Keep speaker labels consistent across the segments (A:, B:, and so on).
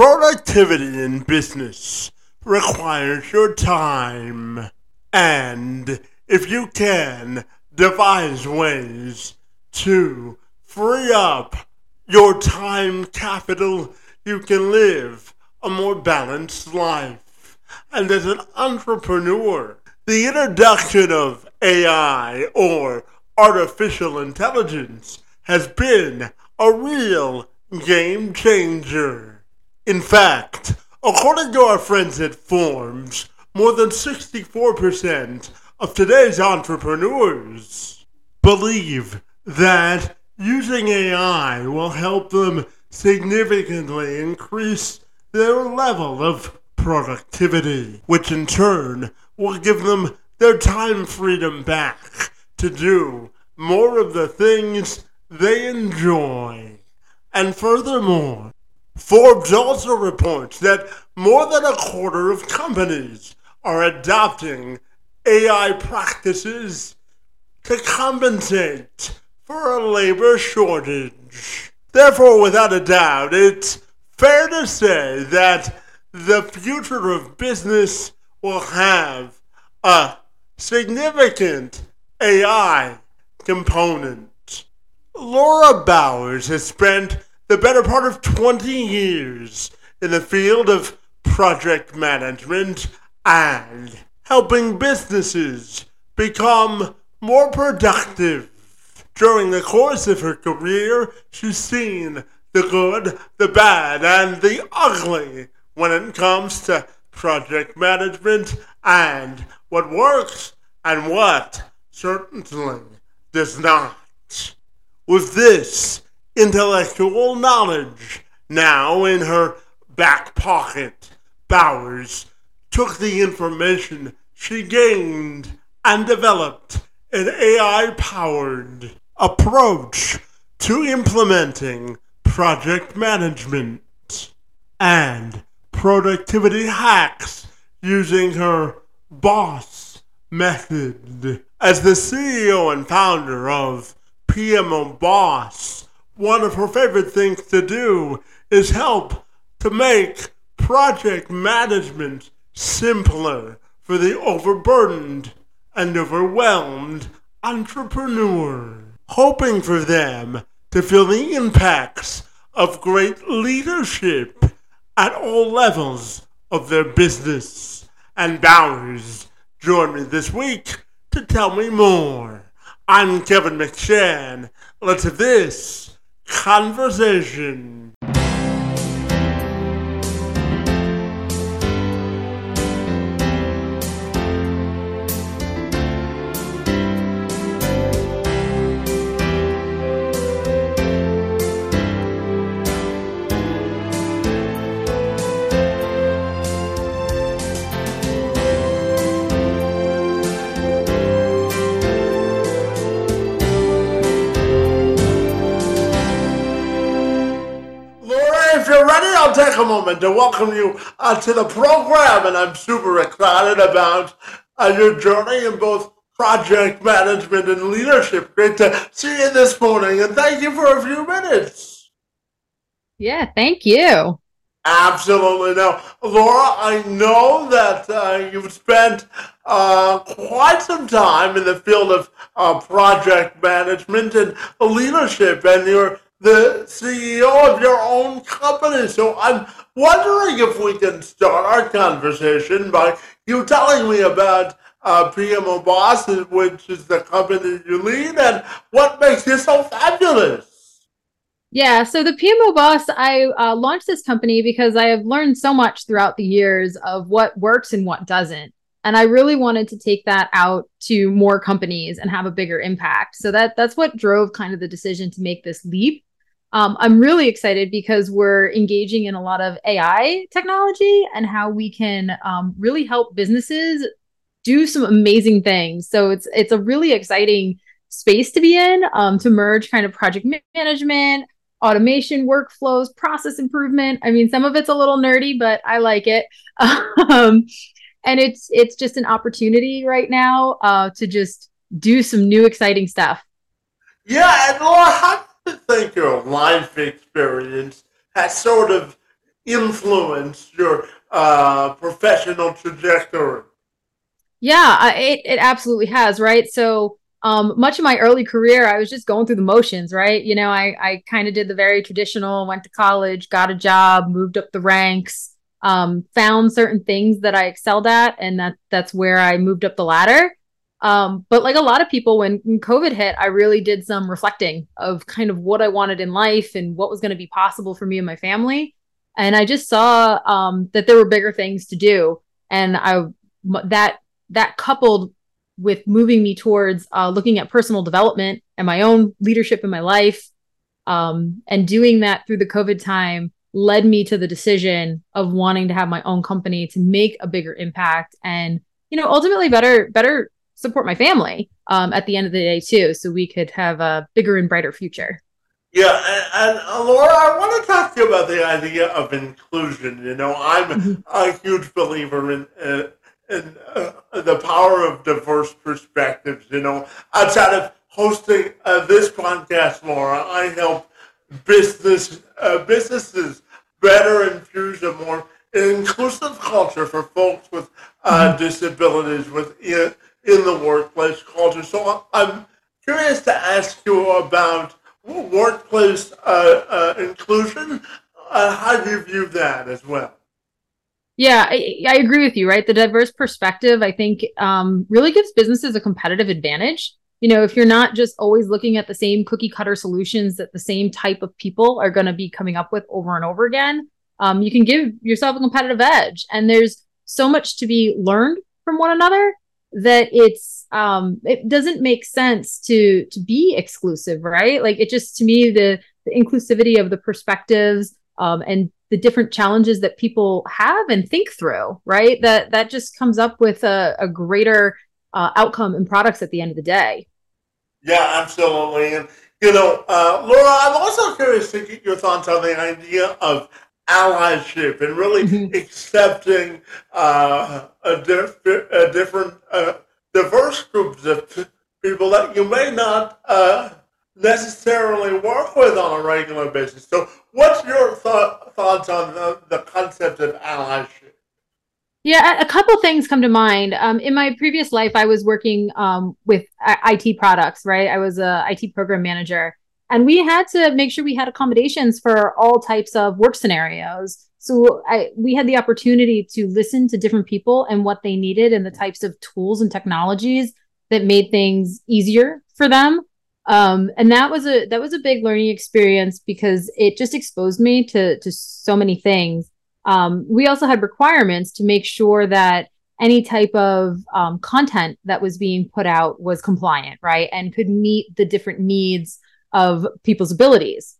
A: Productivity in business requires your time. And if you can devise ways to free up your time capital, you can live a more balanced life. And as an entrepreneur, the introduction of AI or artificial intelligence has been a real game changer. In fact, according to our friends at Forbes, more than 64% of today's entrepreneurs believe that using AI will help them significantly increase their level of productivity, which in turn will give them their time freedom back to do more of the things they enjoy. And furthermore, Forbes also reports that more than a quarter of companies are adopting AI practices to compensate for a labor shortage. Therefore, without a doubt, it's fair to say that the future of business will have a significant AI component. Laura Bowers has spent the better part of 20 years in the field of project management and helping businesses become more productive. During the course of her career, she's seen the good, the bad, and the ugly when it comes to project management and what works and what certainly does not. With this intellectual knowledge now in her back pocket, Bowers took the information she gained and developed an AI powered approach to implementing project management and productivity hacks using her boss method. As the CEO and founder of PMO Boss, one of her favorite things to do is help to make project management simpler for the overburdened and overwhelmed entrepreneur, hoping for them to feel the impacts of great leadership at all levels of their business. And Bowers joined me this week to tell me more. I'm Kevin McShann. Let's have this conversation. Moment to welcome you uh, to the program, and I'm super excited about uh, your journey in both project management and leadership. Great to see you this morning, and thank you for a few minutes.
B: Yeah, thank you.
A: Absolutely. Now, Laura, I know that uh, you've spent uh, quite some time in the field of uh, project management and leadership, and you're the CEO of your own company. So I'm wondering if we can start our conversation by you telling me about uh, PMO Boss, which is the company you lead, and what makes it so fabulous.
B: Yeah, so the PMO Boss, I uh, launched this company because I have learned so much throughout the years of what works and what doesn't. And I really wanted to take that out to more companies and have a bigger impact. So that that's what drove kind of the decision to make this leap um, I'm really excited because we're engaging in a lot of AI technology and how we can um, really help businesses do some amazing things. So it's it's a really exciting space to be in um, to merge kind of project management, automation, workflows, process improvement. I mean, some of it's a little nerdy, but I like it. um, and it's it's just an opportunity right now uh, to just do some new exciting stuff.
A: Yeah, and Laura, how think your life experience has sort of influenced your uh, professional trajectory?
B: Yeah, it, it absolutely has, right? So, um, much of my early career, I was just going through the motions, right? You know, I, I kind of did the very traditional, went to college, got a job, moved up the ranks, um, found certain things that I excelled at, and that that's where I moved up the ladder. Um, but like a lot of people, when, COVID hit, I really did some reflecting of kind of what I wanted in life and what was going to be possible for me and my family. And I just saw um, that there were bigger things to do, and I that that coupled with moving me towards uh, looking at personal development and my own leadership in my life um, and doing that through the covid time led me to the decision of wanting to have my own company to make a bigger impact and you know ultimately better better support my family um, at the end of the day too so we could have a bigger and brighter future
A: yeah, and, and uh, Laura, I want to talk to you about the idea of inclusion. You know, I'm mm-hmm. a huge believer in uh, and uh, the power of diverse perspectives. You know, outside of hosting uh, this podcast, Laura, I help business uh, businesses better infuse a more inclusive culture for folks with uh, mm-hmm. disabilities within in the workplace culture. So I'm curious to ask you about workplace uh, uh, inclusion. how do you view that as well?
B: Yeah, I, I, agree with you, right? The diverse perspective, I think, um, really gives businesses a competitive advantage. You know, if you're not just always looking at the same cookie cutter solutions that the same type of people are going to be coming up with over and over again, um, you can give yourself a competitive edge. And there's so much to be learned from one another that it's um, it doesn't make sense to to be exclusive, right? Like it just to me the the inclusivity of the perspectives um, and the different challenges that people have and think through, right? That that just comes up with a, a greater uh, outcome and products at the end of the day.
A: Yeah, absolutely. And you know, uh, Laura, I'm also curious to get your thoughts on the idea of allyship and really mm-hmm. accepting uh, a, diff- a different, uh, diverse groups of people that you may not uh, necessarily work with on a regular basis. So, what's your th- thoughts on the, the concept of allyship?
B: Yeah, a couple things come to mind. Um, in my previous life, I was working um, with IT products, right? I was a IT program manager, and we had to make sure we had accommodations for all types of work scenarios. So I, we had the opportunity to listen to different people and what they needed and the types of tools and technologies that made things easier for them. Um, and that was a that was a big learning experience because it just exposed me to to so many things. Um, we also had requirements to make sure that any type of um, content that was being put out was compliant right? And could meet the different needs of people's abilities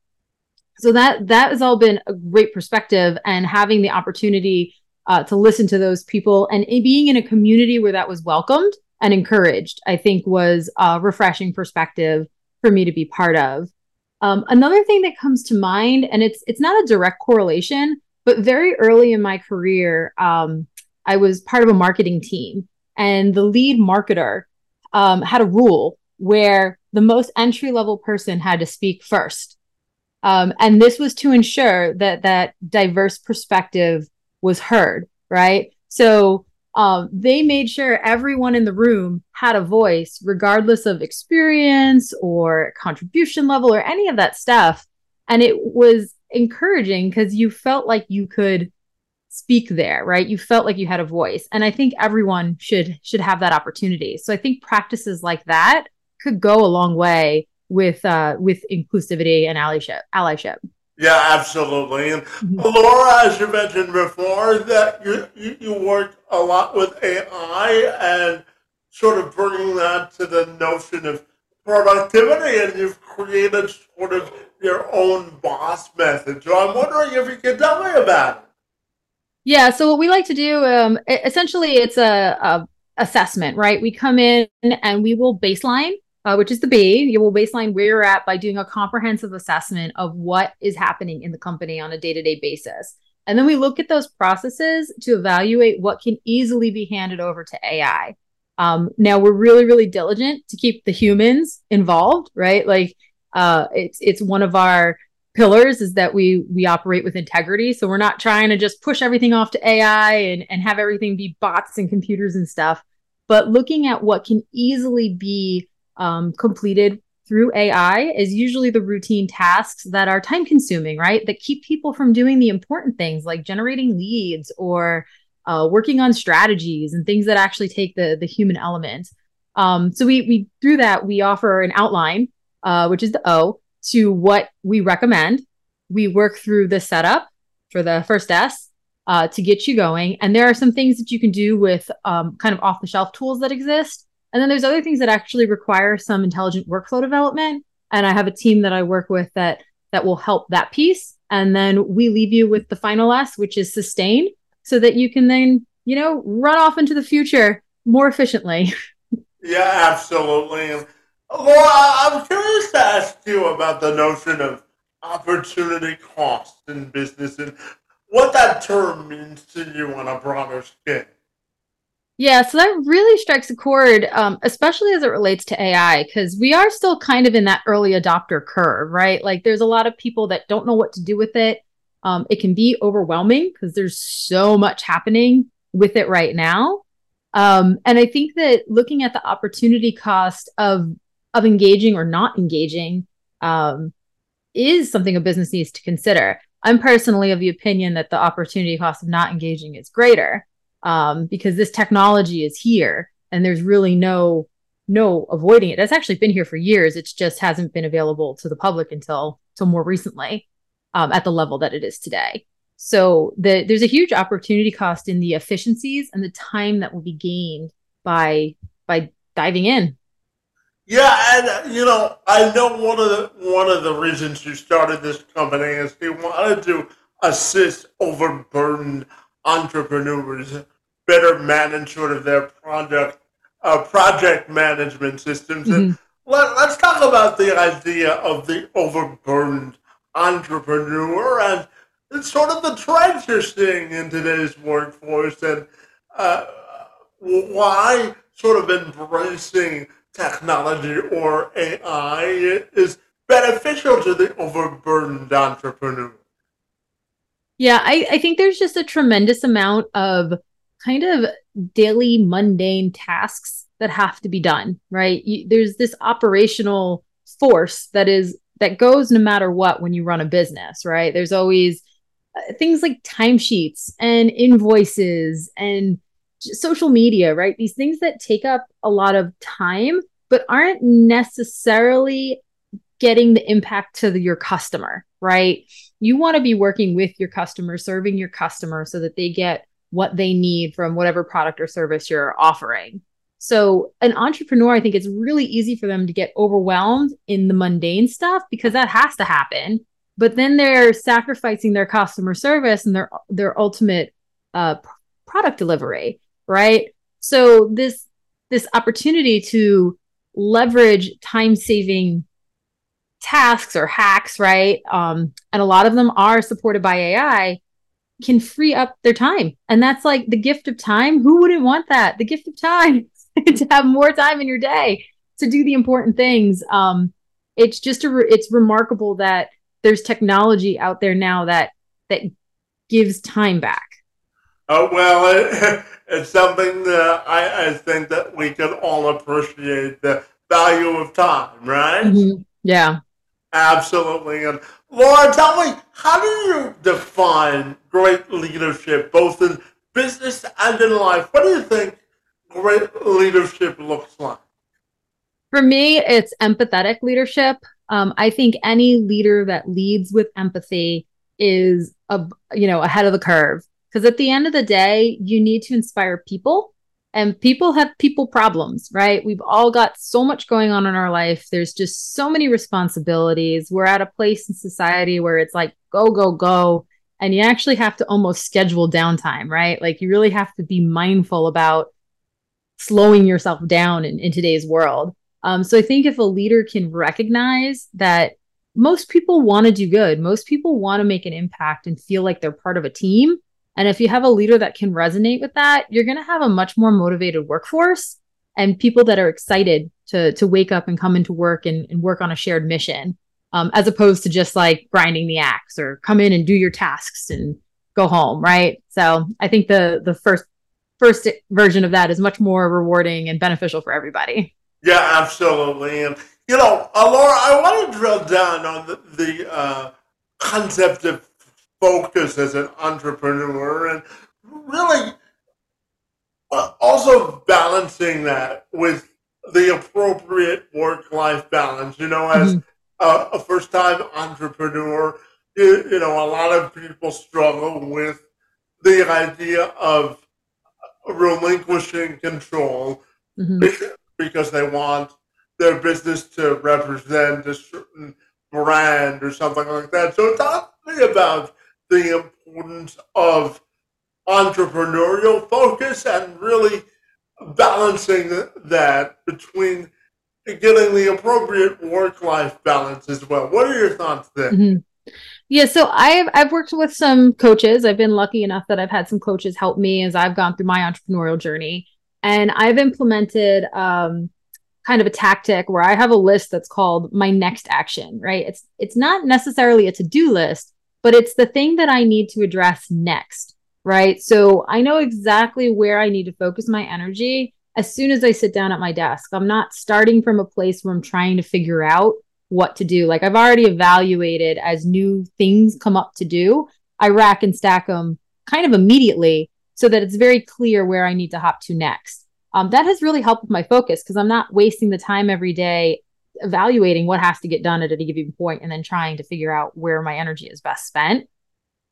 B: so that that has all been a great perspective and having the opportunity uh, to listen to those people and being in a community where that was welcomed and encouraged, I think was a refreshing perspective for me to be part of. Um, another thing that comes to mind, and it's it's not a direct correlation, but very early in my career, um, I was part of a marketing team, and the lead marketer um, had a rule where the most entry level person had to speak first, um, and this was to ensure that that diverse perspective was heard. Right, so um, they made sure everyone in the room had a voice, regardless of experience or contribution level or any of that stuff. And it was encouraging because you felt like you could speak there, right? You felt like you had a voice. And I think everyone should should have that opportunity. So I think practices like that could go a long way with uh, with inclusivity and allyship. allyship.
A: Yeah, absolutely. And mm-hmm. Laura, as you mentioned before, that you, you, you work a lot with AI and sort of bringing that to the notion of productivity, and you've created sort of your own boss method. So I'm wondering if you could tell me about it.
B: Yeah. So what we like to do, um, essentially, it's a, a assessment, right? We come in and we will baseline uh, which is the B. You will baseline where you're at by doing a comprehensive assessment of what is happening in the company on a day to day basis. And then we look at those processes to evaluate what can easily be handed over to AI. Um, now we're really, really diligent to keep the humans involved, right? Like uh, it's it's one of our pillars is that we we operate with integrity. So we're not trying to just push everything off to AI and, and have everything be bots and computers and stuff, but looking at what can easily be um, completed through AI is usually the routine tasks that are time consuming, right? That keep people from doing the important things like generating leads or uh, working on strategies and things that actually take the the human element. Um, so we we through that we offer an outline, uh, which is the O, to what we recommend. We work through the setup for the first S uh, to get you going, and there are some things that you can do with um, kind of off the shelf tools that exist and then there's other things that actually require some intelligent workflow development. And I have a team that I work with that that will help that piece. And then we leave you with the final S, which is sustain, so that you can then, you know, run off into the future more efficiently.
A: Yeah, absolutely. Laura, I'm curious to ask you about the notion of opportunity cost in business and what that term means to you on a broader scale.
B: Yeah, so that really strikes a chord, um, especially as it relates to AI, because we are still kind of in that early adopter curve, right? Like there's a lot of people that don't know what to do with it. Um, it can be overwhelming because there's so much happening with it right now. Um, and I think that looking at the opportunity cost of of engaging or not engaging um, is something a business needs to consider. I'm personally of the opinion that the opportunity cost of not engaging is greater um, because this technology is here and there's really no no avoiding it. That's actually been here for years. It just hasn't been available to the public until until more recently um, at the level that it is today. So the, there's a huge opportunity cost in the efficiencies and the time that will be gained by by diving in.
A: Yeah, and uh, you know, I know one of the one of the reasons you started this company is you wanted to assist overburdened entrepreneurs better manage sort of their project uh, project management systems. Mm-hmm. And let, let's talk about the idea of the overburdened entrepreneur and it's sort of the trends you're seeing in today's workforce and uh, why sort of embracing technology or AI is beneficial to the overburdened entrepreneur.
B: Yeah, I, I think there's just a tremendous amount of kind of daily mundane tasks that have to be done, right? You, there's this operational force that is that goes no matter what when you run a business, right? There's always uh, things like timesheets and invoices and social media, right? These things that take up a lot of time but aren't necessarily getting the impact to the, your customer, right? You want to be working with your customer, serving your customer so that they get what they need from whatever product or service you're offering. So, an entrepreneur, I think it's really easy for them to get overwhelmed in the mundane stuff because that has to happen. But then they're sacrificing their customer service and their their ultimate uh, product delivery, right? So this this opportunity to leverage time saving tasks or hacks, right? Um, and a lot of them are supported by AI, can free up their time. And that's like the gift of time. Who wouldn't want that? The gift of time to have more time in your day to do the important things. Um, it's just a re- it's remarkable that there's technology out there now that that gives time back.
A: Oh well, it, it's something that I, I think that we can all appreciate the value of time, right?
B: Mm-hmm. Yeah,
A: absolutely. And Laura, tell me, how do you define great leadership, both in business and in life? What do you think great leadership looks like?
B: For me, it's empathetic leadership. Um, I think any leader that leads with empathy is a you know ahead of the curve because at the end of the day, you need to inspire people and people have people problems, right? We've all got so much going on in our life. There's just so many responsibilities. We're at a place in society where it's like go, go, go. And you actually have to almost schedule downtime, right? Like you really have to be mindful about slowing yourself down in, in today's world. Um, so I think if a leader can recognize that most people want to do good, most people want to make an impact and feel like they're part of a team and if you have a leader that can resonate with that, you're going to have a much more motivated workforce and people that are excited to to wake up and come into work and, and work on a shared mission. um, as opposed to just like grinding the axe or come in and do your tasks and go home, right? So I think the the first first version of that is much more rewarding and beneficial for everybody.
A: Yeah, absolutely. And you know, uh, Laura, I want to drill down on the, the uh, concept of focus as an entrepreneur and really also balancing that with the appropriate work-life balance. You know, as mm-hmm. a, a first-time entrepreneur, you, you know, a lot of people struggle with the idea of relinquishing control mm-hmm. because they want their business to represent a certain brand or something like that. So talk to me about the importance of entrepreneurial focus and really balancing that between getting the appropriate work-life balance as well. What are your thoughts there?
B: Mm-hmm. Yeah, so I've I've worked with some coaches. I've been lucky enough that I've had some coaches help me as I've gone through my entrepreneurial journey, and I've implemented um, kind of a tactic where I have a list that's called my next action. Right? It's it's not necessarily a to do list, but it's the thing that I need to address next. Right? So I know exactly where I need to focus my energy as soon as I sit down at my desk. I'm not starting from a place where I'm trying to figure out what to do. Like I've already evaluated as new things come up to do, I rack and stack them kind of immediately so that it's very clear where I need to hop to next. Um, that has really helped with my focus because I'm not wasting the time every day evaluating what has to get done at any given point and then trying to figure out where my energy is best spent.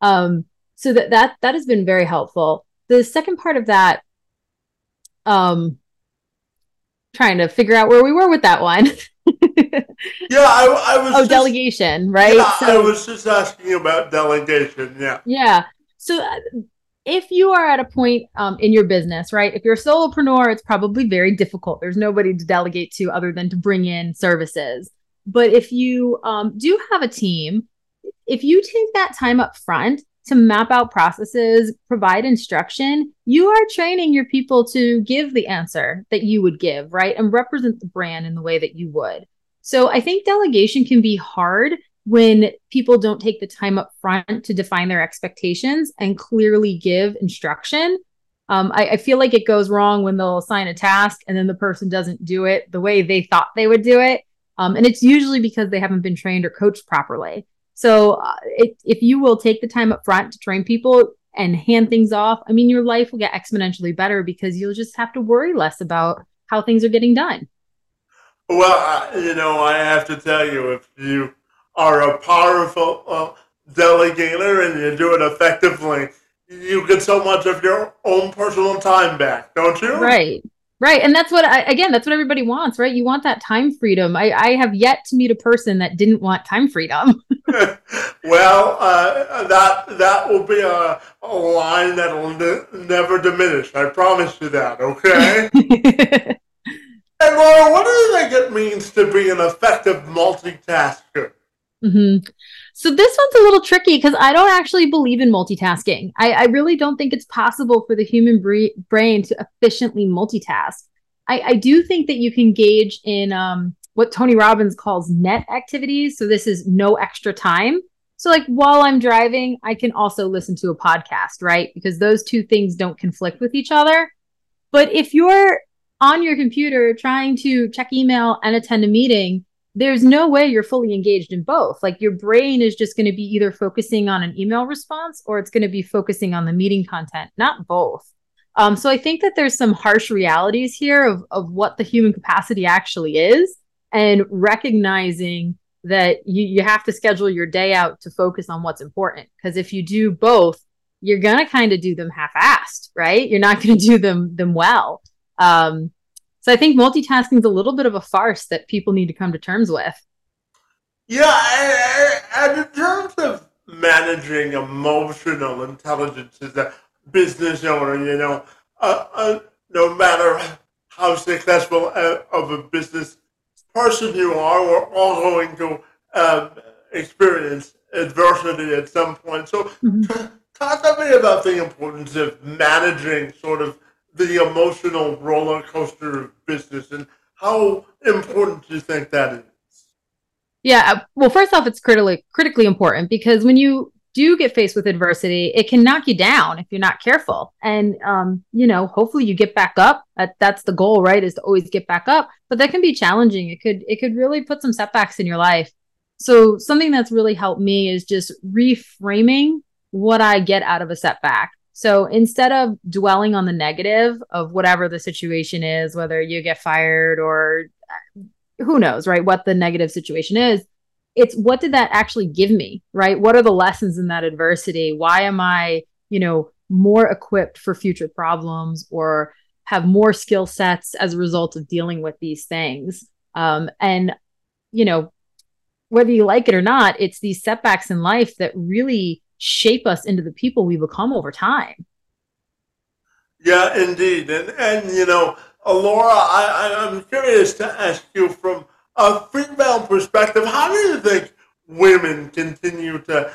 B: Um, so that that that has been very helpful. The second part of that, um, trying to figure out where we were with that one.
A: yeah, I, I was.
B: Oh, just, delegation, right?
A: Yeah, so, I was just asking about delegation. Yeah.
B: Yeah. So, uh, if you are at a point um, in your business, right? If you're a solopreneur, it's probably very difficult. There's nobody to delegate to other than to bring in services. But if you um, do have a team, if you take that time up front to map out processes, provide instruction, you are training your people to give the answer that you would give, right? And represent the brand in the way that you would. So I think delegation can be hard when people don't take the time up front to define their expectations and clearly give instruction. Um, I, I, feel like it goes wrong when they'll assign a task and then the person doesn't do it the way they thought they would do it. Um, and it's usually because they haven't been trained or coached properly. So uh, it, if you will take the time up front to train people and hand things off, I mean, your life will get exponentially better because you'll just have to worry less about how things are getting done.
A: Well, you know, I have to tell you, if you are a powerful uh, delegator and you do it effectively, you get so much of your own personal time back, don't you?
B: Right. Right. And that's what, I, again, that's what everybody wants, right? You want that time freedom. I, I have yet to meet a person that didn't want time freedom.
A: well, uh, that that will be a, a line that will ne- never diminish. I promise you that, okay? and Laura, what do you think it means to be an effective multitasker?
B: Mm-hmm. So this one's a little tricky because I don't actually believe in multitasking. I, I, really don't think it's possible for the human bre- brain to efficiently multitask. I, I, do think that you can gauge in um, what Tony Robbins calls net activities. So this is no extra time. So like while I'm driving, I can also listen to a podcast, right? Because those two things don't conflict with each other. But if you're on your computer trying to check email and attend a meeting, there's no way you're fully engaged in both. Like your brain is just going to be either focusing on an email response or it's going to be focusing on the meeting content, not both. Um, so I think that there's some harsh realities here of, of what the human capacity actually is and recognizing that you, you have to schedule your day out to focus on what's important. Because if you do both, you're going to kind of do them half-assed, right? You're not going to do them them well. Um, so I think multitasking is a little bit of a farce that people need to come to terms with.
A: Yeah, and in terms of managing emotional intelligence as a business owner, you know, uh, uh, no matter how successful uh, of a business person you are, we're all going to um, experience adversity at some point. So, mm-hmm. talk to me about the importance of managing sort of the emotional roller coaster of business and how important do you think that is?
B: Yeah. Uh, well, first off, it's critically critically important because when you do get faced with adversity, it can knock you down if you're not careful. And um, you know, hopefully you get back up. That, that's the goal, right? Is to always get back up. But that can be challenging. It could it could really put some setbacks in your life. So something that's really helped me is just reframing what I get out of a setback. So instead of dwelling on the negative of whatever the situation is, whether you get fired or uh, who knows, right? What the negative situation is, it's what did that actually give me, right? What are the lessons in that adversity? Why am I, you know, more equipped for future problems or have more skill sets as a result of dealing with these things? Um, and, you know, whether you like it or not, it's these setbacks in life that really shape us into the people we become over time.
A: Yeah, indeed. And, and you know, Laura, I, I'm curious to ask you from a female perspective, how do you think women continue to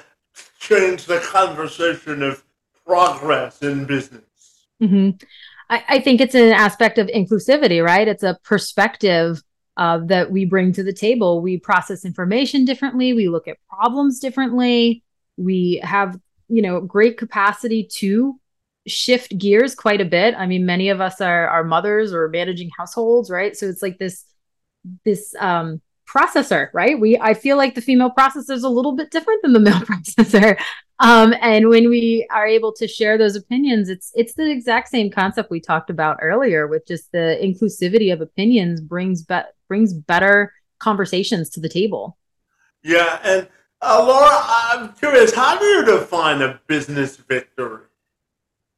A: change the conversation of progress in business?
B: Mm-hmm. I, I, think it's an aspect of inclusivity, right? It's a perspective uh, that we bring to the table. We process information differently, we look at problems differently we have you know great capacity to shift gears quite a bit. I mean many of us are are mothers or managing households right? So it's like this this um processor right? We i feel like the female processor is a little bit different than the male processor. Um and when we are able to share those opinions it's it's the exact same concept we talked about earlier with just the inclusivity of opinions brings be- brings better conversations to the table.
A: Yeah and uh, Laura, I'm curious, how do you define a business victory?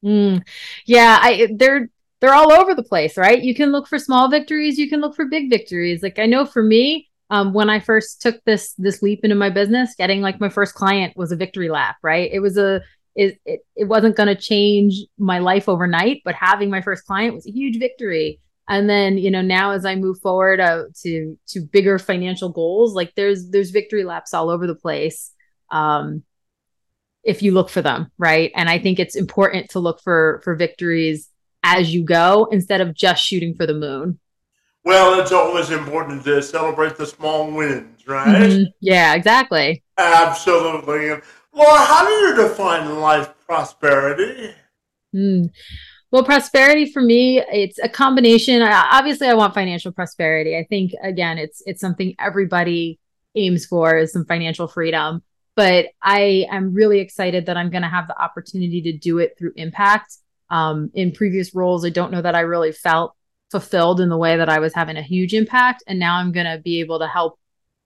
B: Mm, yeah, I they're they're all over the place, right? You can look for small victories, you can look for big victories. Like I know for me, um, when I first took this this leap into my business, getting like my first client was a victory lap, right? It was a it it, it wasn't going to change my life overnight, but having my first client was a huge victory and then you know now as i move forward uh, to to bigger financial goals like there's there's victory laps all over the place um if you look for them right? And i think it's important to look for for victories as you go instead of just shooting for the moon.
A: Well it's always important to celebrate the small wins right? Mm-hmm.
B: yeah exactly.
A: Absolutely. Well how do you define life prosperity?
B: Mm. Well, prosperity for me, it's a combination. I, obviously, I want financial prosperity. I think again, it's it's something everybody aims for is some financial freedom. But I am really excited that I'm going to have the opportunity to do it through impact. Um, in previous roles, I don't know that I really felt fulfilled in the way that I was having a huge impact, and now I'm going to be able to help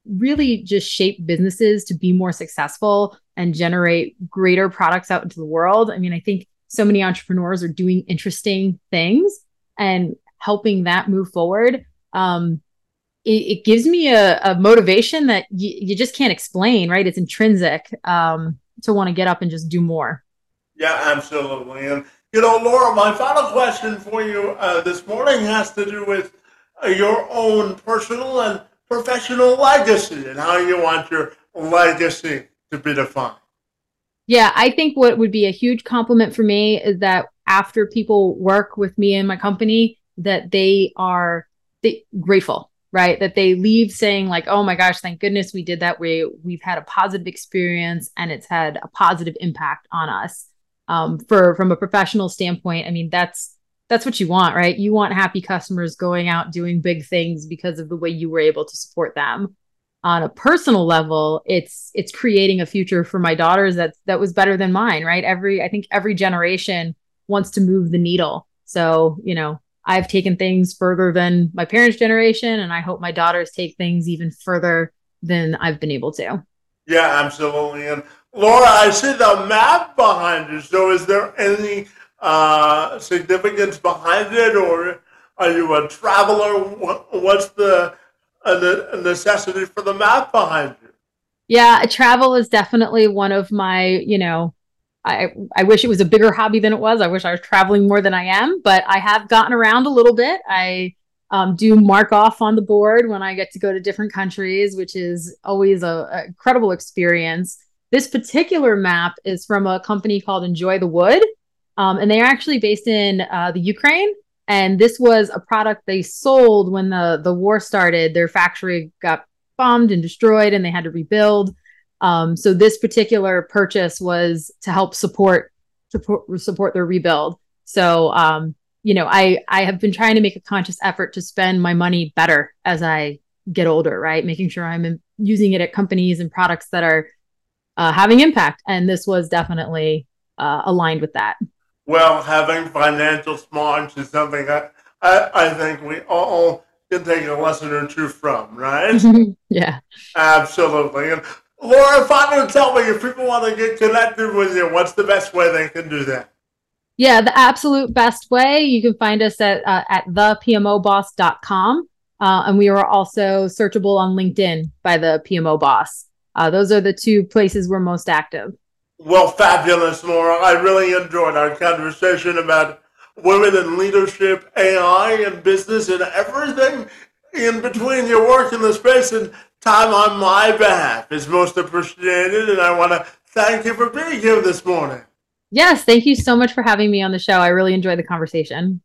B: really just shape businesses to be more successful and generate greater products out into the world. I mean, I think so many entrepreneurs are doing interesting things and helping that move forward um, it, it, gives me a, a motivation that y- you just can't explain right? It's intrinsic um, to want to get up and just do more.
A: Yeah absolutely. And you know laura my final question for you uh, this morning has to do with uh, your own personal and professional legacy and how you want your legacy to be defined
B: yeah, I think what would be a huge compliment for me is that after people work with me and my company, that they are grateful, right? That they leave saying like, "Oh my gosh, thank goodness we did that. We we've had a positive experience and it's had a positive impact on us." Um, for from a professional standpoint, I mean that's that's what you want, right? You want happy customers going out doing big things because of the way you were able to support them on a personal level it's it's creating a future for my daughters that that was better than mine right? Every i think every generation wants to move the needle. So you know i've taken things further than my parents generation and i hope my daughters take things even further than i've been able to.
A: Yeah absolutely. And laura i see the map behind you. So is there any uh significance behind it or are you a traveler? What's the a, a necessity for the map behind you.
B: Yeah, travel is definitely one of my, you know, I I wish it was a bigger hobby than it was. I wish I was traveling more than I am, but I have gotten around a little bit. I um, do mark off on the board when I get to go to different countries, which is always a, a incredible experience. This particular map is from a company called Enjoy the Wood, um, and they are actually based in uh, the Ukraine and this was a product they sold when the the war started their factory got bombed and destroyed and they had to rebuild. Um, so this particular purchase was to help support support, support their rebuild. So um, you know, I I have been trying to make a conscious effort to spend my money better as I get older, right? Making sure I'm using it at companies and products that are uh, having impact. And this was definitely uh, aligned with that.
A: Well, having financial smarts is something I, I, I think we all can take a lesson or two from, right?
B: yeah.
A: Absolutely. And Laura, finally tell me if people want to get connected with you, what's the best way they can do that?
B: Yeah, the absolute best way. You can find us at uh, at thepmoboss.com. Uh, and we are also searchable on LinkedIn by the PMO Boss. Uh, those are the two places we're most active.
A: Well, fabulous, Laura. I really enjoyed our conversation about women in leadership, AI, and business, and everything in between your work in the space and time on my behalf is most appreciated. And I want to thank you for being here this morning.
B: Yes, thank you so much for having me on the show. I really enjoyed the conversation.